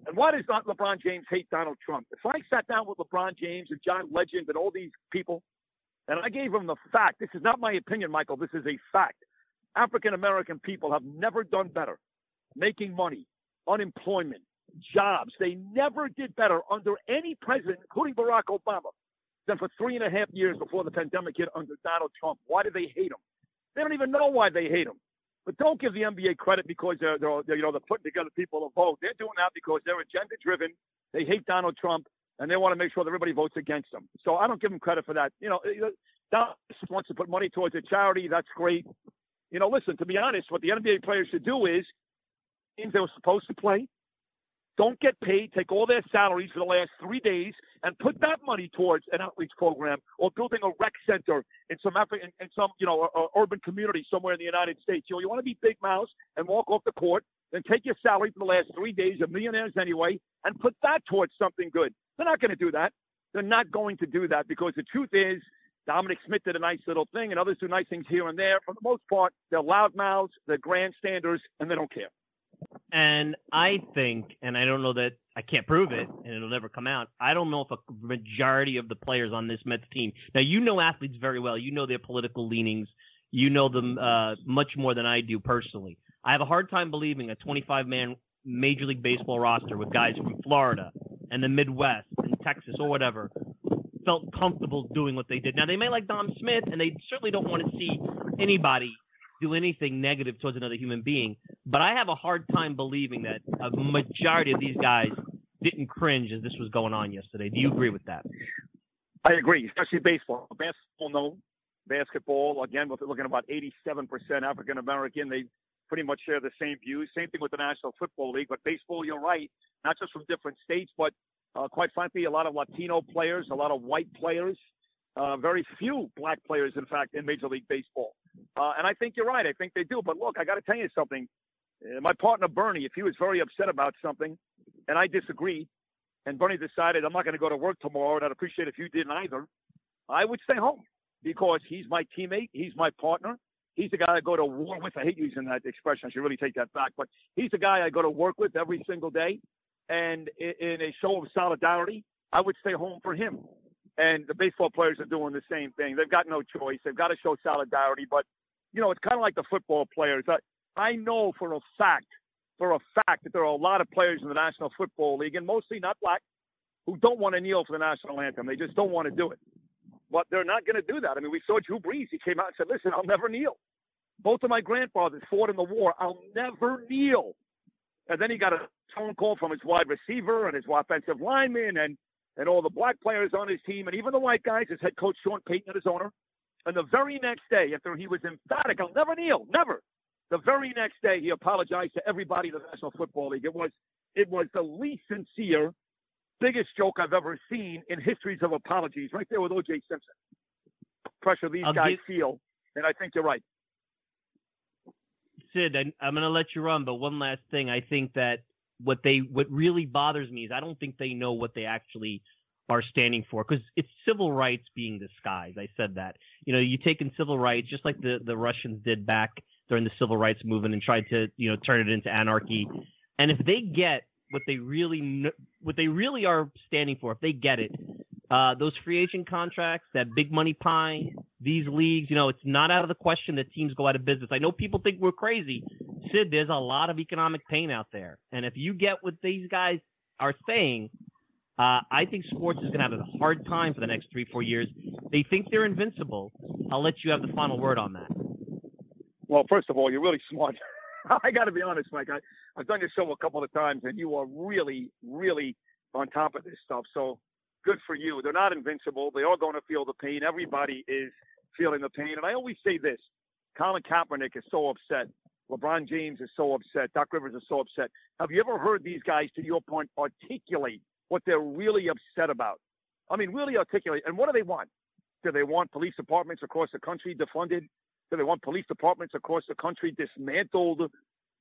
And why does not LeBron James hate Donald Trump? If I sat down with LeBron James and John Legend and all these people, and I gave them the fact, this is not my opinion, Michael, this is a fact. African American people have never done better making money, unemployment, jobs. They never did better under any president, including Barack Obama, than for three and a half years before the pandemic hit under Donald Trump. Why do they hate him? They don't even know why they hate him. But don't give the NBA credit because they're, they're, they're you know they're putting together people to vote. They're doing that because they're agenda driven. They hate Donald Trump and they want to make sure that everybody votes against them. So I don't give them credit for that. You know, eh, eh, Donald wants to put money towards a charity. That's great. You know, listen. To be honest, what the NBA players should do is, teams they were supposed to play, don't get paid, take all their salaries for the last three days, and put that money towards an outreach program or building a rec center in some in, in some you know uh, urban community somewhere in the United States. You know, you want to be big mouse and walk off the court, then take your salary for the last three days, you're millionaires anyway, and put that towards something good. They're not going to do that. They're not going to do that because the truth is, Dominic Smith did a nice little thing, and others do nice things here and there. For the most part, they're loudmouths, they're grandstanders, and they don't care. And I think, and I don't know that I can't prove it, and it'll never come out. I don't know if a majority of the players on this Mets team. Now you know athletes very well. You know their political leanings. You know them uh, much more than I do personally. I have a hard time believing a 25-man Major League Baseball roster with guys from Florida and the Midwest and Texas or whatever felt comfortable doing what they did. Now they may like Dom Smith, and they certainly don't want to see anybody do anything negative towards another human being. But I have a hard time believing that a majority of these guys didn't cringe as this was going on yesterday. Do you agree with that? I agree, especially baseball. Basketball, no. Basketball, again, we're looking at about 87% African American. They pretty much share the same views. Same thing with the National Football League. But baseball, you're right, not just from different states, but uh, quite frankly, a lot of Latino players, a lot of white players, uh, very few black players, in fact, in Major League Baseball. Uh, and I think you're right. I think they do. But look, I got to tell you something. Uh, my partner Bernie, if he was very upset about something, and I disagreed, and Bernie decided I'm not going to go to work tomorrow, and I'd appreciate if you didn't either, I would stay home because he's my teammate, he's my partner, he's the guy I go to war with. I hate using that expression. I should really take that back, but he's the guy I go to work with every single day. And in a show of solidarity, I would stay home for him. And the baseball players are doing the same thing. They've got no choice. They've got to show solidarity. But, you know, it's kind of like the football players. I, I know for a fact, for a fact, that there are a lot of players in the National Football League, and mostly not black, who don't want to kneel for the national anthem. They just don't want to do it. But they're not going to do that. I mean, we saw Drew Brees. He came out and said, listen, I'll never kneel. Both of my grandfathers fought in the war. I'll never kneel. And then he got a phone call from his wide receiver and his offensive lineman and, and all the black players on his team and even the white guys, his head coach Sean Payton and his owner. And the very next day, after he was emphatic, I'll never kneel, never. The very next day, he apologized to everybody in the National Football League. It was it was the least sincere, biggest joke I've ever seen in histories of apologies. Right there with O.J. Simpson. Pressure these I'll guys give... feel, and I think you're right. Sid, I, I'm going to let you run, but one last thing. I think that what they what really bothers me is I don't think they know what they actually are standing for because it's civil rights being disguised. I said that. You know, you take in civil rights just like the the Russians did back during the civil rights movement and tried to you know turn it into anarchy. And if they get what they really what they really are standing for, if they get it, uh, those free agent contracts, that big money pie, these leagues, you know, it's not out of the question that teams go out of business. I know people think we're crazy. Sid, there's a lot of economic pain out there. And if you get what these guys are saying, uh, I think sports is going to have a hard time for the next three, four years. They think they're invincible. I'll let you have the final word on that. Well, first of all, you're really smart. I got to be honest, Mike. I, I've done your show a couple of times, and you are really, really on top of this stuff. So good for you. They're not invincible. They are going to feel the pain. Everybody is feeling the pain. And I always say this Colin Kaepernick is so upset. LeBron James is so upset. Doc Rivers is so upset. Have you ever heard these guys, to your point, articulate what they're really upset about? I mean, really articulate. And what do they want? Do they want police departments across the country defunded? Do they want police departments across the country dismantled?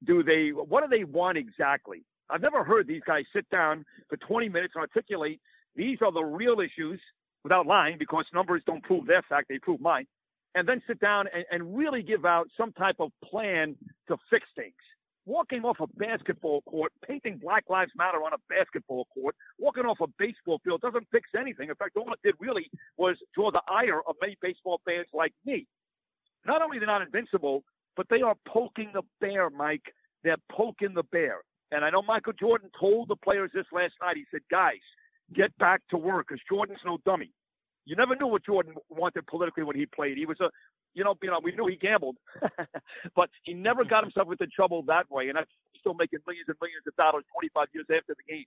Do they? What do they want exactly? I've never heard these guys sit down for 20 minutes and articulate these are the real issues without lying because numbers don't prove their fact, they prove mine. And then sit down and, and really give out some type of plan to fix things. Walking off a basketball court, painting Black Lives Matter on a basketball court, walking off a baseball field doesn't fix anything. In fact, all it did really was draw the ire of many baseball fans like me. Not only they're not invincible, but they are poking the bear, Mike. They're poking the bear. And I know Michael Jordan told the players this last night. He said, guys, get back to work because Jordan's no dummy. You never knew what Jordan wanted politically when he played. He was a, you know, you know, we knew he gambled, but he never got himself into trouble that way. And that's still making millions and millions of dollars 25 years after the game.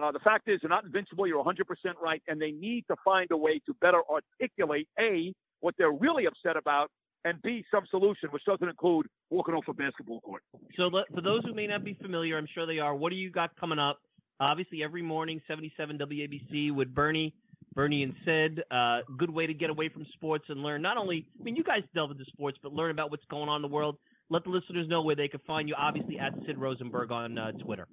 Uh, the fact is, they're not invincible. You're 100% right, and they need to find a way to better articulate a what they're really upset about, and b some solution, which doesn't include walking off a basketball court. So, for those who may not be familiar, I'm sure they are. What do you got coming up? Obviously, every morning, 77 WABC with Bernie, Bernie and Sid. Uh, good way to get away from sports and learn. Not only, I mean, you guys delve into sports, but learn about what's going on in the world. Let the listeners know where they can find you. Obviously, at Sid Rosenberg on uh, Twitter.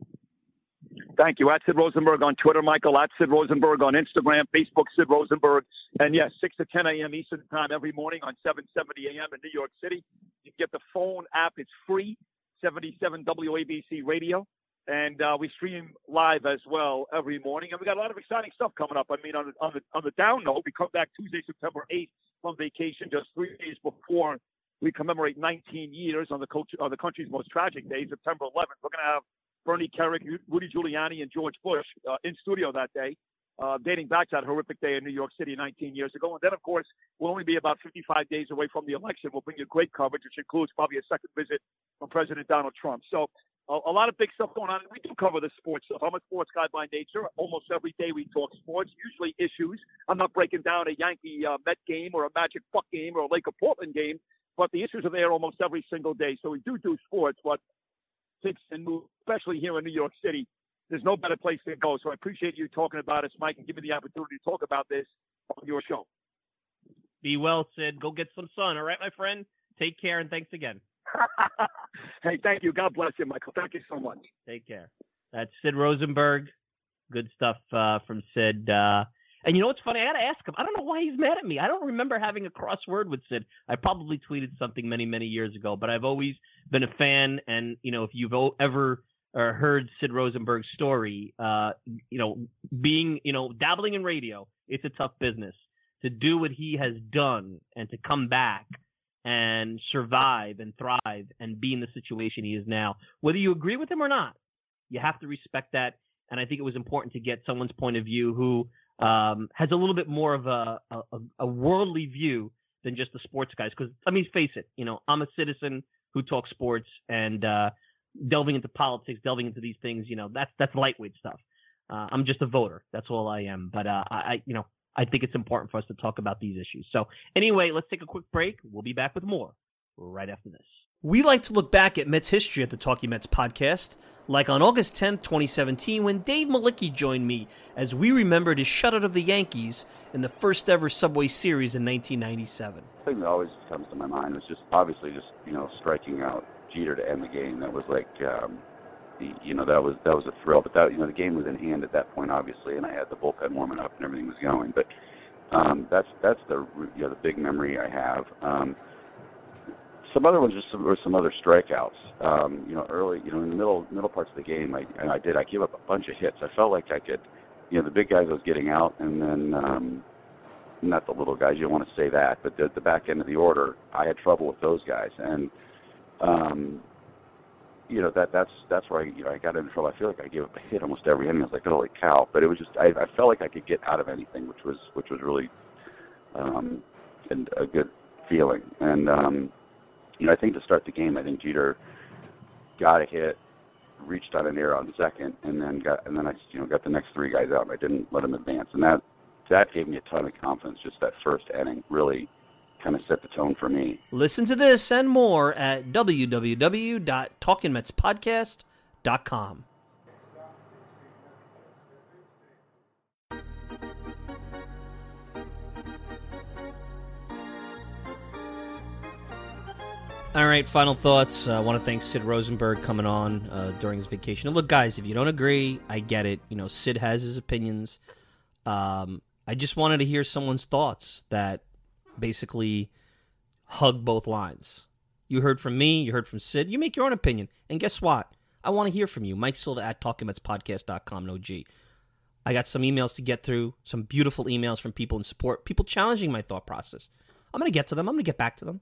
Thank you. At Sid Rosenberg on Twitter, Michael. At Sid Rosenberg on Instagram, Facebook, Sid Rosenberg. And yes, 6 to 10 a.m. Eastern Time every morning on 770 a.m. in New York City. You can get the phone app. It's free, 77 WABC Radio. And uh, we stream live as well every morning. And we got a lot of exciting stuff coming up. I mean, on the, on the, on the down note, we come back Tuesday, September 8th from vacation, just three days before we commemorate 19 years on the, coach, on the country's most tragic day, September 11th. We're to have Bernie Kerik, Rudy Giuliani, and George Bush uh, in studio that day, uh, dating back to that horrific day in New York City 19 years ago. And then, of course, we'll only be about 55 days away from the election. We'll bring you great coverage, which includes probably a second visit from President Donald Trump. So a, a lot of big stuff going on. We do cover the sports stuff. I'm a sports guy by nature. Almost every day we talk sports, usually issues. I'm not breaking down a Yankee uh, Met game or a Magic Buck game or a Lake of Portland game, but the issues are there almost every single day. So we do do sports, but and move, especially here in New York City. There's no better place to go. So I appreciate you talking about us, Mike, and giving me the opportunity to talk about this on your show. Be well, Sid. Go get some sun. All right, my friend. Take care and thanks again. hey, thank you. God bless you, Michael. Thank you so much. Take care. That's Sid Rosenberg. Good stuff uh, from Sid. Uh, and you know what's funny? I got to ask him. I don't know why he's mad at me. I don't remember having a crossword with Sid. I probably tweeted something many, many years ago, but I've always been a fan. And you know, if you've ever uh, heard Sid Rosenberg's story, uh, you know, being you know dabbling in radio, it's a tough business to do what he has done and to come back and survive and thrive and be in the situation he is now. Whether you agree with him or not, you have to respect that. And I think it was important to get someone's point of view who um, has a little bit more of a, a, a worldly view than just the sports guys. Because let me face it, you know, I'm a citizen who talks sports and uh, delving into politics, delving into these things. You know, that's that's lightweight stuff. Uh, I'm just a voter. That's all I am. But uh, I, you know, I think it's important for us to talk about these issues. So anyway, let's take a quick break. We'll be back with more right after this. We like to look back at Mets history at the Talking Mets podcast, like on August 10th, 2017, when Dave Mlicki joined me as we remembered his shutout of the Yankees in the first ever Subway Series in 1997. The thing that always comes to my mind was just obviously just you know striking out Jeter to end the game. That was like um, the, you know that was that was a thrill. But that you know the game was in hand at that point, obviously, and I had the bullpen warming up and everything was going. But um, that's that's the you know the big memory I have. Um, some other ones just some, were some other strikeouts. Um, you know, early, you know, in the middle middle parts of the game, I I did. I gave up a bunch of hits. I felt like I could, you know, the big guys I was getting out, and then um, not the little guys. You don't want to say that, but the, the back end of the order, I had trouble with those guys, and um, you know that that's that's where I you know I got into trouble. I feel like I gave up a hit almost every inning. I was like, holy cow! But it was just I, I felt like I could get out of anything, which was which was really um, and a good feeling. And um, you know, I think to start the game, I think Jeter got a hit, reached on an air on second, and then got and then I you know got the next three guys out, I didn't let them advance, and that that gave me a ton of confidence. Just that first inning really kind of set the tone for me. Listen to this and more at www.talkingmetspodcast.com. All right, final thoughts. Uh, I want to thank Sid Rosenberg coming on uh, during his vacation. Look, guys, if you don't agree, I get it. You know, Sid has his opinions. Um, I just wanted to hear someone's thoughts that basically hug both lines. You heard from me, you heard from Sid. You make your own opinion. And guess what? I want to hear from you. Mike Silva at talkingmetspodcast.com, no G. I got some emails to get through, some beautiful emails from people in support, people challenging my thought process. I'm going to get to them. I'm going to get back to them.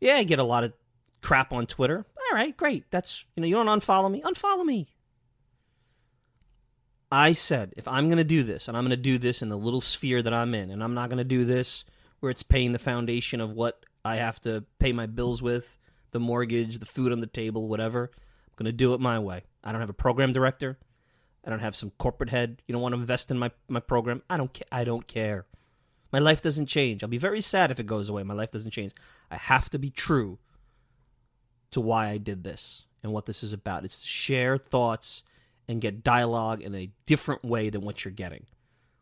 Yeah, I get a lot of crap on Twitter. All right, great. That's you know you don't unfollow me. Unfollow me. I said if I'm going to do this, and I'm going to do this in the little sphere that I'm in, and I'm not going to do this where it's paying the foundation of what I have to pay my bills with, the mortgage, the food on the table, whatever. I'm going to do it my way. I don't have a program director. I don't have some corporate head. You don't want to invest in my, my program. I don't ca- I don't care. My life doesn't change. I'll be very sad if it goes away. My life doesn't change. I have to be true to why I did this and what this is about. It's to share thoughts and get dialogue in a different way than what you're getting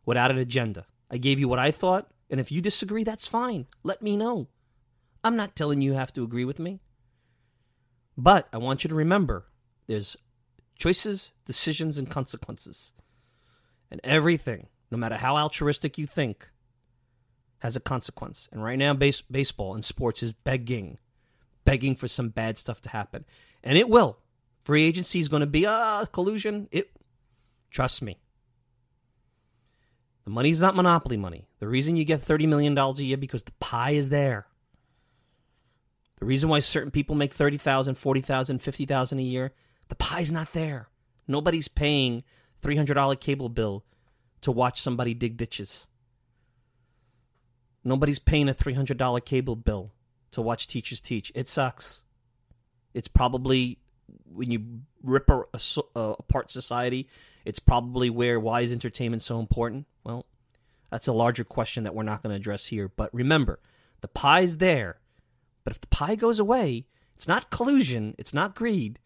without an agenda. I gave you what I thought, and if you disagree, that's fine. Let me know. I'm not telling you you have to agree with me. But I want you to remember there's choices, decisions, and consequences. And everything, no matter how altruistic you think, has a consequence. And right now, base- baseball and sports is begging, begging for some bad stuff to happen. And it will. Free agency is going to be a collusion. It, trust me. The money's not monopoly money. The reason you get $30 million a year because the pie is there. The reason why certain people make 30,000, 40,000, 50,000 a year, the pie's not there. Nobody's paying $300 cable bill to watch somebody dig ditches. Nobody's paying a $300 cable bill to watch teachers teach. It sucks. It's probably when you rip a, a, apart society, it's probably where why is entertainment so important? Well, that's a larger question that we're not going to address here. But remember, the pie's there. But if the pie goes away, it's not collusion, it's not greed.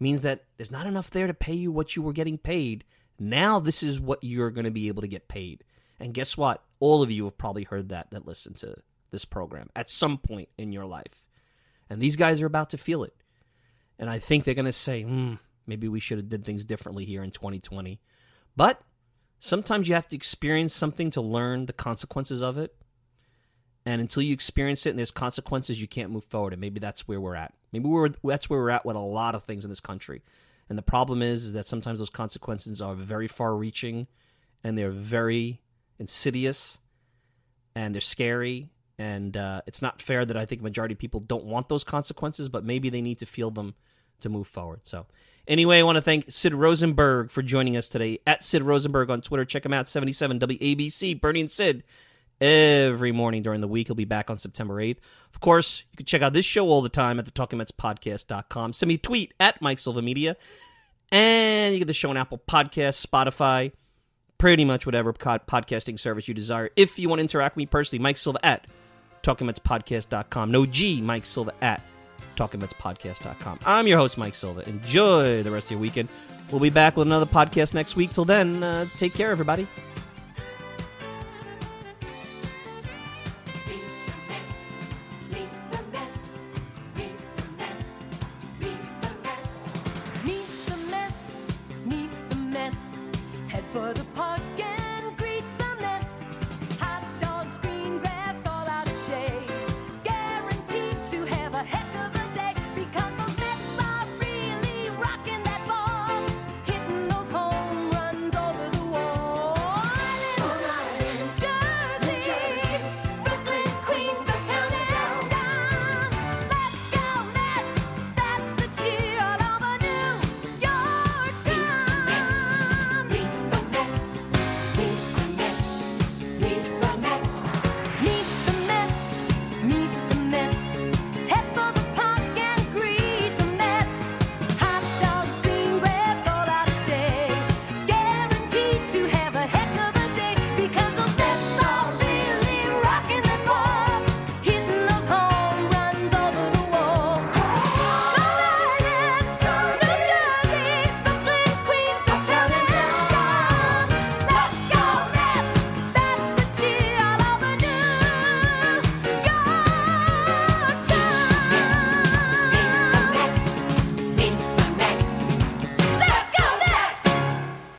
It means that there's not enough there to pay you what you were getting paid. Now this is what you're going to be able to get paid. And guess what? All of you have probably heard that that listen to this program at some point in your life. And these guys are about to feel it. And I think they're going to say, hmm, maybe we should have did things differently here in 2020. But sometimes you have to experience something to learn the consequences of it. And until you experience it and there's consequences, you can't move forward. And maybe that's where we're at. Maybe we're that's where we're at with a lot of things in this country. And the problem is, is that sometimes those consequences are very far reaching and they're very insidious and they're scary and uh, it's not fair that I think majority of people don't want those consequences, but maybe they need to feel them to move forward. So, anyway, I want to thank Sid Rosenberg for joining us today at Sid Rosenberg on Twitter. Check him out, 77 WABC, Bernie and Sid, every morning during the week. He'll be back on September 8th. Of course, you can check out this show all the time at the TalkingMetsPodcast.com. Send me a tweet at Mike Silva Media, and you get the show on Apple Podcasts, Spotify, pretty much whatever podcasting service you desire. If you want to interact with me personally, Mike Silva at TalkingMetsPodcast.com. No G, Mike Silva at TalkingMetsPodcast.com. I'm your host, Mike Silva. Enjoy the rest of your weekend. We'll be back with another podcast next week. Till then, uh, take care, everybody.